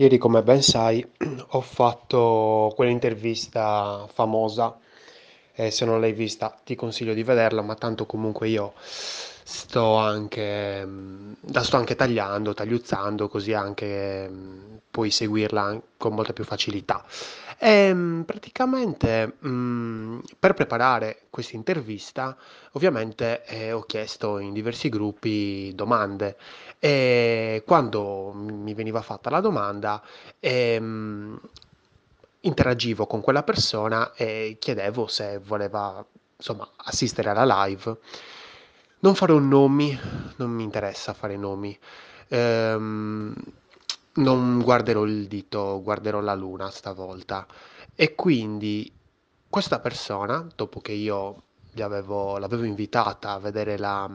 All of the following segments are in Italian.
Ieri, come ben sai, ho fatto quell'intervista famosa e se non l'hai vista ti consiglio di vederla, ma tanto comunque io sto anche, mm, la sto anche tagliando, tagliuzzando, così anche mm, puoi seguirla con molta più facilità. E mm, praticamente mm, per preparare questa intervista, ovviamente eh, ho chiesto in diversi gruppi domande e quando mi veniva fatta la domanda, ehm, interagivo con quella persona e chiedevo se voleva, insomma, assistere alla live. Non farò nomi, non mi interessa fare nomi. Ehm, non guarderò il dito, guarderò la luna stavolta. E quindi questa persona, dopo che io avevo- l'avevo invitata a vedere la,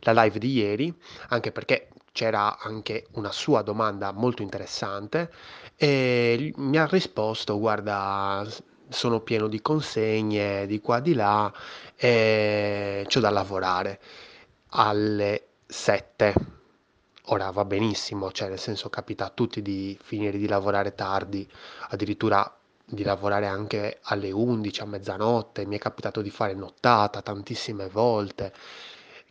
la live di ieri, anche perché c'era anche una sua domanda molto interessante, e mi ha risposto, guarda, sono pieno di consegne di qua di là e c'ho da lavorare alle 7. Ora va benissimo, cioè nel senso capita a tutti di finire di lavorare tardi, addirittura di lavorare anche alle 11, a mezzanotte, mi è capitato di fare nottata tantissime volte,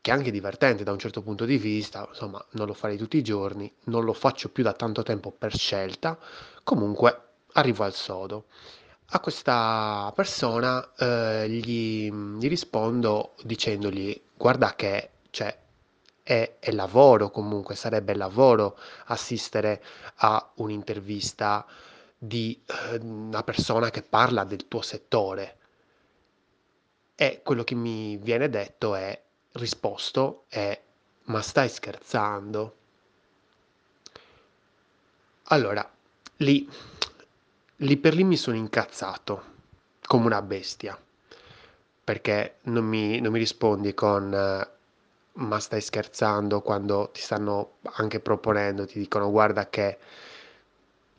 che è anche divertente da un certo punto di vista, insomma, non lo farei tutti i giorni, non lo faccio più da tanto tempo per scelta, comunque arrivo al sodo. A questa persona eh, gli, gli rispondo dicendogli: Guarda che cioè, è, è lavoro comunque, sarebbe lavoro assistere a un'intervista di eh, una persona che parla del tuo settore. E quello che mi viene detto è, risposto è: Ma stai scherzando? Allora, lì, lì per lì mi sono incazzato come una bestia, perché non mi, non mi rispondi con ma stai scherzando quando ti stanno anche proponendo, ti dicono guarda che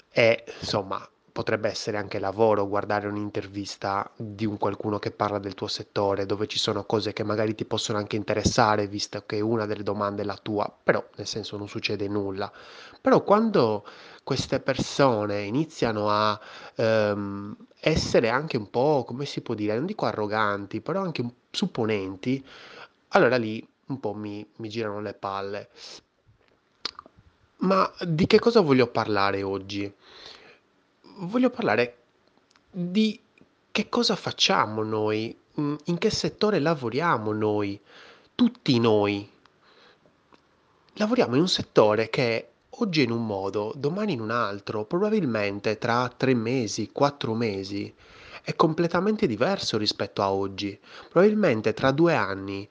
è, insomma, potrebbe essere anche lavoro guardare un'intervista di un qualcuno che parla del tuo settore, dove ci sono cose che magari ti possono anche interessare, visto che una delle domande è la tua, però nel senso non succede nulla. Però quando queste persone iniziano a ehm, essere anche un po', come si può dire, non dico arroganti, però anche supponenti, allora lì un po' mi, mi girano le palle. Ma di che cosa voglio parlare oggi? Voglio parlare di che cosa facciamo noi, mm, in che settore lavoriamo noi, tutti noi. Lavoriamo in un settore che oggi è in un modo, domani in un altro, probabilmente tra tre mesi, quattro mesi, è completamente diverso rispetto a oggi. Probabilmente tra due anni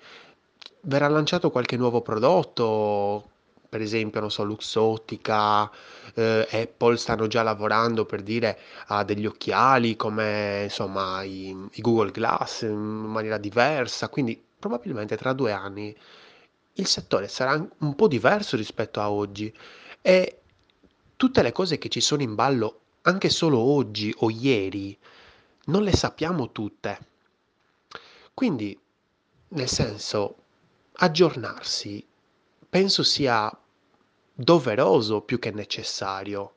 verrà lanciato qualche nuovo prodotto, per esempio, non so, Luxottica, eh, Apple stanno già lavorando per dire a degli occhiali come insomma i, i Google Glass in maniera diversa, quindi probabilmente tra due anni il settore sarà un po' diverso rispetto a oggi e tutte le cose che ci sono in ballo anche solo oggi o ieri non le sappiamo tutte. Quindi, nel senso, aggiornarsi penso sia doveroso più che necessario.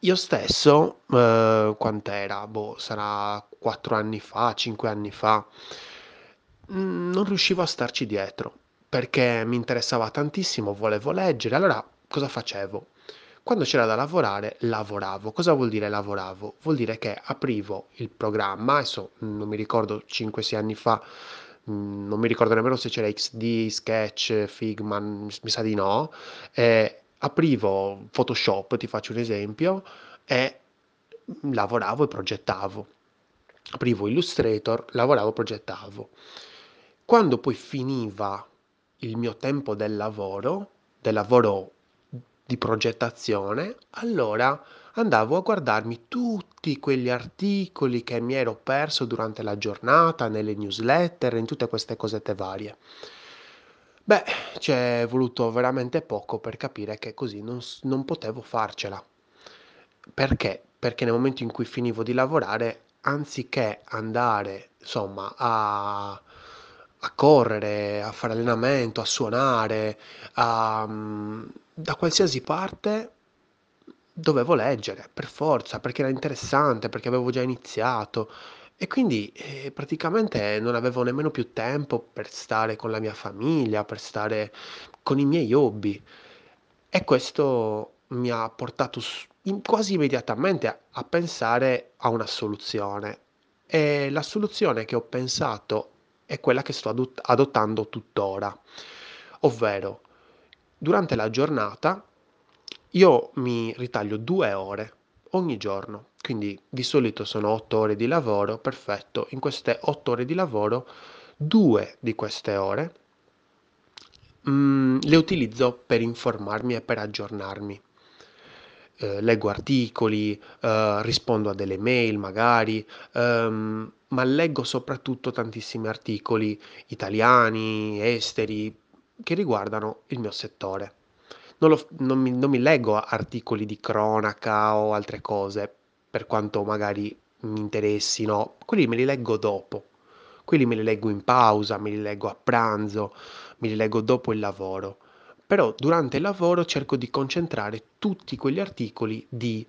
Io stesso, eh, quant'era? Boh, sarà quattro anni fa, cinque anni fa, mm, non riuscivo a starci dietro perché mi interessava tantissimo, volevo leggere. Allora, cosa facevo? Quando c'era da lavorare, lavoravo. Cosa vuol dire lavoravo? Vuol dire che aprivo il programma, adesso non mi ricordo 5-6 anni fa, mm, non mi ricordo nemmeno se c'era XD, Sketch, Figma, mi sa di no. eh, aprivo Photoshop, ti faccio un esempio, e lavoravo e progettavo. Aprivo Illustrator, lavoravo e progettavo. Quando poi finiva il mio tempo del lavoro, del lavoro di progettazione, allora andavo a guardarmi tutti quegli articoli che mi ero perso durante la giornata, nelle newsletter, in tutte queste cosette varie. Beh, ci è voluto veramente poco per capire che così non, non potevo farcela. Perché? Perché nel momento in cui finivo di lavorare, anziché andare, insomma, a, a correre, a fare allenamento, a suonare, a, mm, da qualsiasi parte dovevo leggere, per forza, perché era interessante, perché avevo già iniziato e quindi eh, praticamente non avevo nemmeno più tempo per stare con la mia famiglia, per stare con i miei hobby. E questo mi ha portato in- quasi immediatamente a, a pensare a una soluzione. E la soluzione che ho pensato è quella che sto adott- adottando tuttora, ovvero durante la giornata io mi ritaglio due ore ogni giorno, quindi di solito sono otto ore di lavoro, perfetto. In queste otto ore di lavoro, due di queste ore mm, le utilizzo per informarmi e per aggiornarmi. Eh, leggo articoli, eh, rispondo a delle mail magari, ehm, ma leggo soprattutto tantissimi articoli italiani, esteri, che riguardano il mio settore. Non, lo- non mi, non mi leggo articoli di cronaca o altre cose, per quanto magari mi interessino, quelli me li leggo dopo. Quelli me li leggo in pausa, me li leggo a pranzo, me li leggo dopo il lavoro. Però durante il lavoro cerco di concentrare tutti quegli articoli di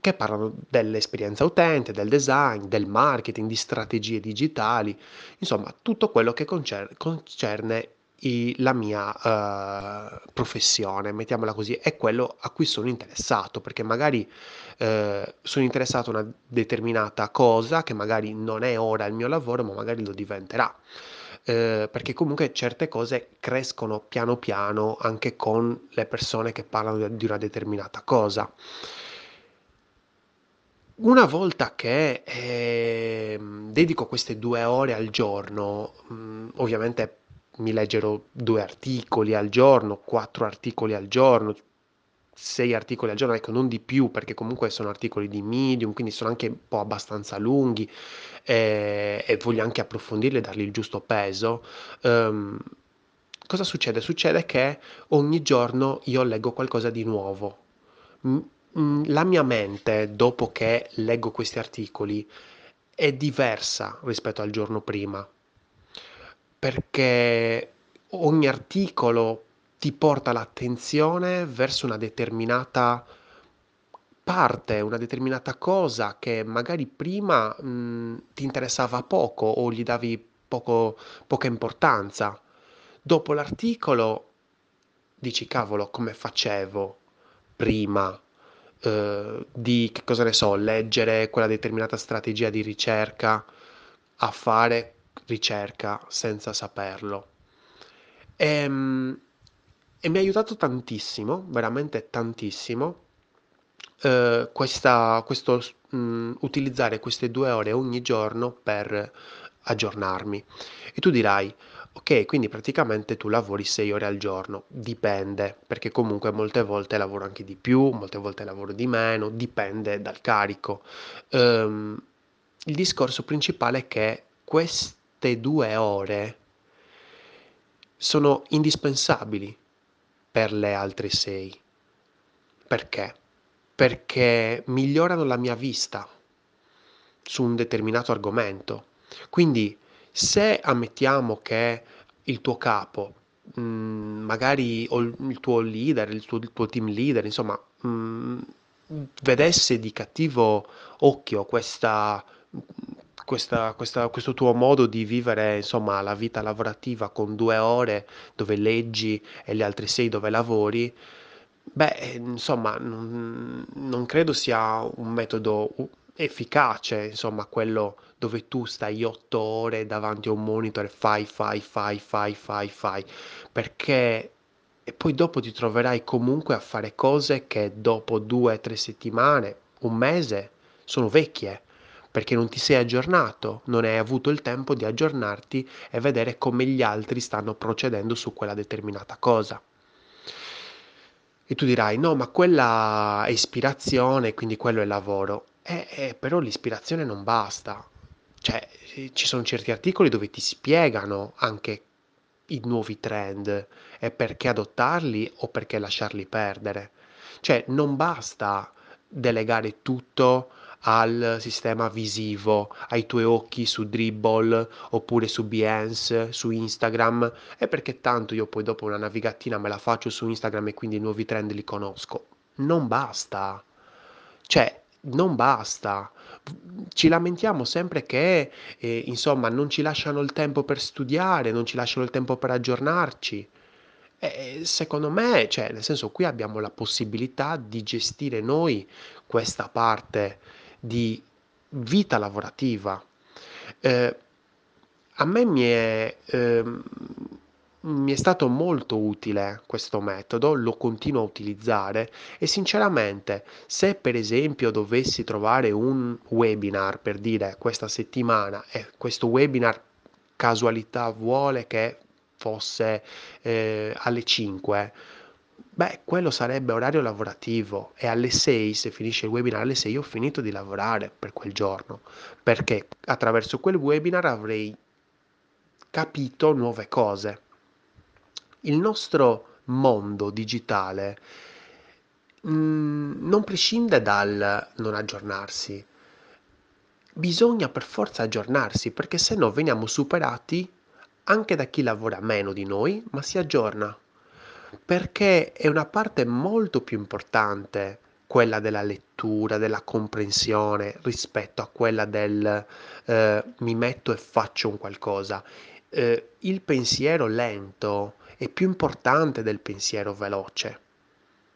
che parlano dell'esperienza utente, del design, del marketing, di strategie digitali, insomma, tutto quello che concer- concerne i- la mia eh, professione, mettiamola così, è quello a cui sono interessato, perché magari eh, sono interessato a una determinata cosa che magari non è ora il mio lavoro, ma magari lo diventerà. Eh, perché comunque certe cose crescono piano piano anche con le persone che parlano di una determinata cosa. Una volta che ehm, dedico queste due ore al giorno, mm, ovviamente mi leggerò due articoli al giorno, quattro articoli al giorno, sei articoli al giorno, ecco, non di più, perché comunque sono articoli di medium, quindi sono anche un po' abbastanza lunghi eh, e voglio anche approfondirli e dargli il giusto peso. Ehm, cosa succede? Succede che ogni giorno io leggo qualcosa di nuovo. La mia mente, dopo che leggo questi articoli, è diversa rispetto al giorno prima, perché ogni articolo ti porta l'attenzione verso una determinata parte, una determinata cosa che magari prima, mh, ti interessava poco o gli davi poco- poca importanza. Dopo l'articolo dici, cavolo, come facevo prima eh, di, che cosa ne so, leggere quella determinata strategia di ricerca a fare ricerca senza saperlo. Ehm, E, mi ha aiutato tantissimo, veramente tantissimo, eh, questa, questo, mh, utilizzare queste due ore ogni giorno per aggiornarmi. E tu dirai, ok, quindi praticamente tu lavori sei ore al giorno, dipende, perché comunque molte volte lavoro anche di più, molte volte lavoro di meno, dipende dal carico. Ehm, il discorso principale è che queste due ore sono indispensabili per le altre sei. Perché? Perché migliorano la mia vista su un determinato argomento. Quindi, se ammettiamo che il tuo capo, mh, magari o il tuo leader, il tuo, il tuo team leader, insomma, mh, vedesse di cattivo occhio questa, questa- questa- questo tuo modo di vivere, insomma, la vita lavorativa con due ore dove leggi e le altre sei dove lavori, beh, eh, insomma, non, non credo sia un metodo efficace, insomma, quello dove tu stai otto ore davanti a un monitor e fai, fai, fai, fai, fai, fai, perché e poi dopo ti troverai comunque a fare cose che dopo due, tre settimane, un mese, sono vecchie, perché non ti sei aggiornato, non hai avuto il tempo di aggiornarti e vedere come gli altri stanno procedendo su quella determinata cosa. E tu dirai, no, ma quella è ispirazione, quindi quello è lavoro. Eh, eh, però l'ispirazione non basta. Cioè, eh, ci sono certi articoli dove ti spiegano anche i nuovi trend e perché adottarli o perché lasciarli perdere. Cioè, non basta delegare tutto al sistema visivo, ai tuoi occhi su Dribble oppure su Behance, su Instagram, è perché tanto io poi dopo una navigatina me la faccio su Instagram e quindi i nuovi trend li conosco. Non basta. Cioè, non basta. Ci lamentiamo sempre che, eh, insomma, non ci lasciano il tempo per studiare, non ci lasciano il tempo per aggiornarci. E secondo me, cioè, nel senso, qui abbiamo la possibilità di gestire noi questa parte di vita lavorativa. Eh, a me mi è, ehm, mi è stato molto utile questo metodo, lo continuo a utilizzare e sinceramente se per esempio dovessi trovare un webinar per dire questa settimana e questo webinar casualità vuole che fosse eh, alle 5, beh, quello sarebbe orario lavorativo e alle 6, se finisce il webinar alle 6, ho finito di lavorare per quel giorno, perché attraverso quel webinar avrei capito nuove cose. Il nostro mondo digitale mh, mm, non prescinde dal non aggiornarsi. Bisogna per forza aggiornarsi perché se no veniamo superati anche da chi lavora meno di noi, ma si aggiorna. Perché è una parte molto più importante quella della lettura, della comprensione rispetto a quella del eh, mi metto e faccio un qualcosa. Eh, il pensiero lento è più importante del pensiero veloce.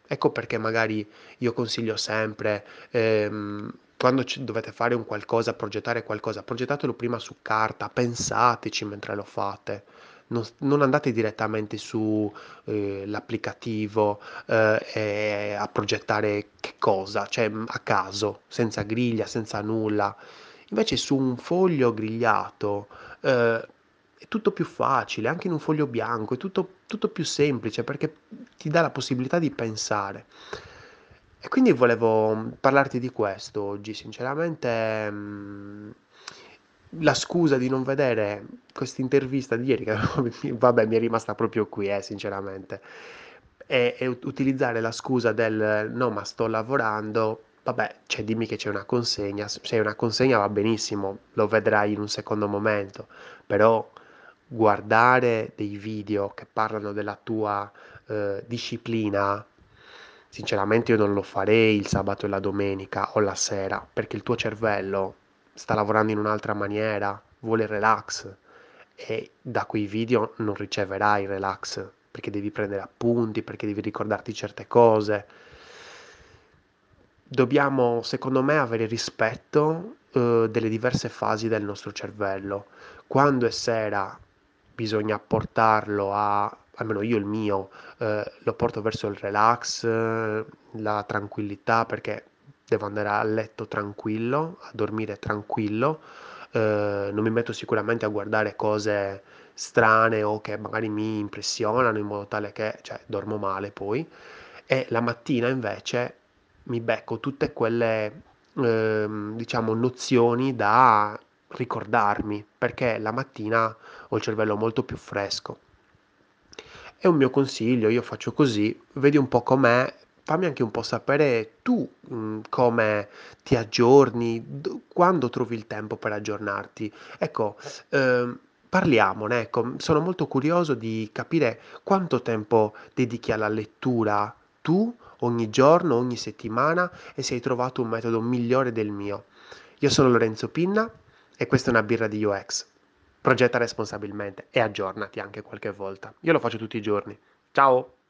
Ecco perché magari io consiglio sempre, ehm, quando dovete fare un qualcosa, progettare qualcosa, progettatelo prima su carta, pensateci mentre lo fate. Non, non andate direttamente sull'applicativo eh, eh, a progettare che cosa, cioè a caso, senza griglia, senza nulla. Invece su un foglio grigliato eh, è tutto più facile, anche in un foglio bianco, è tutto, tutto più semplice perché ti dà la possibilità di pensare. E quindi volevo parlarti di questo oggi, sinceramente mh, la scusa di non vedere questa intervista di ieri, che vabbè mi è rimasta proprio qui, eh, sinceramente, e, e utilizzare la scusa del no ma sto lavorando, vabbè, cioè dimmi che c'è una consegna, se hai una consegna va benissimo, lo vedrai in un secondo momento, però guardare dei video che parlano della tua eh, disciplina, sinceramente io non lo farei il sabato e la domenica o la sera, perché il tuo cervello sta lavorando in un'altra maniera, vuole relax e da quei video non riceverai relax, perché devi prendere appunti, perché devi ricordarti certe cose. Dobbiamo, secondo me, avere rispetto eh, delle diverse fasi del nostro cervello. Quando è sera bisogna portarlo a, almeno io il mio, eh, lo porto verso il relax, la tranquillità perché devo andare a letto tranquillo, a dormire tranquillo, eh, non mi metto sicuramente a guardare cose strane o che magari mi impressionano in modo tale che cioè, dormo male poi e la mattina invece mi becco tutte quelle ehm, diciamo nozioni da ricordarmi perché la mattina ho il cervello molto più fresco. È un mio consiglio, io faccio così, vedi un po' com'è, fammi anche un po' sapere tu mh, mm, come ti aggiorni, d- quando trovi il tempo per aggiornarti. Ecco, ehm, parliamone, ecco, sono molto curioso di capire quanto tempo dedichi alla lettura tu ogni giorno, ogni settimana e se hai trovato un metodo migliore del mio. Io sono Lorenzo Pinna e questa è una birra di UX. Progetta responsabilmente e aggiornati anche qualche volta. Io lo faccio tutti i giorni. Ciao!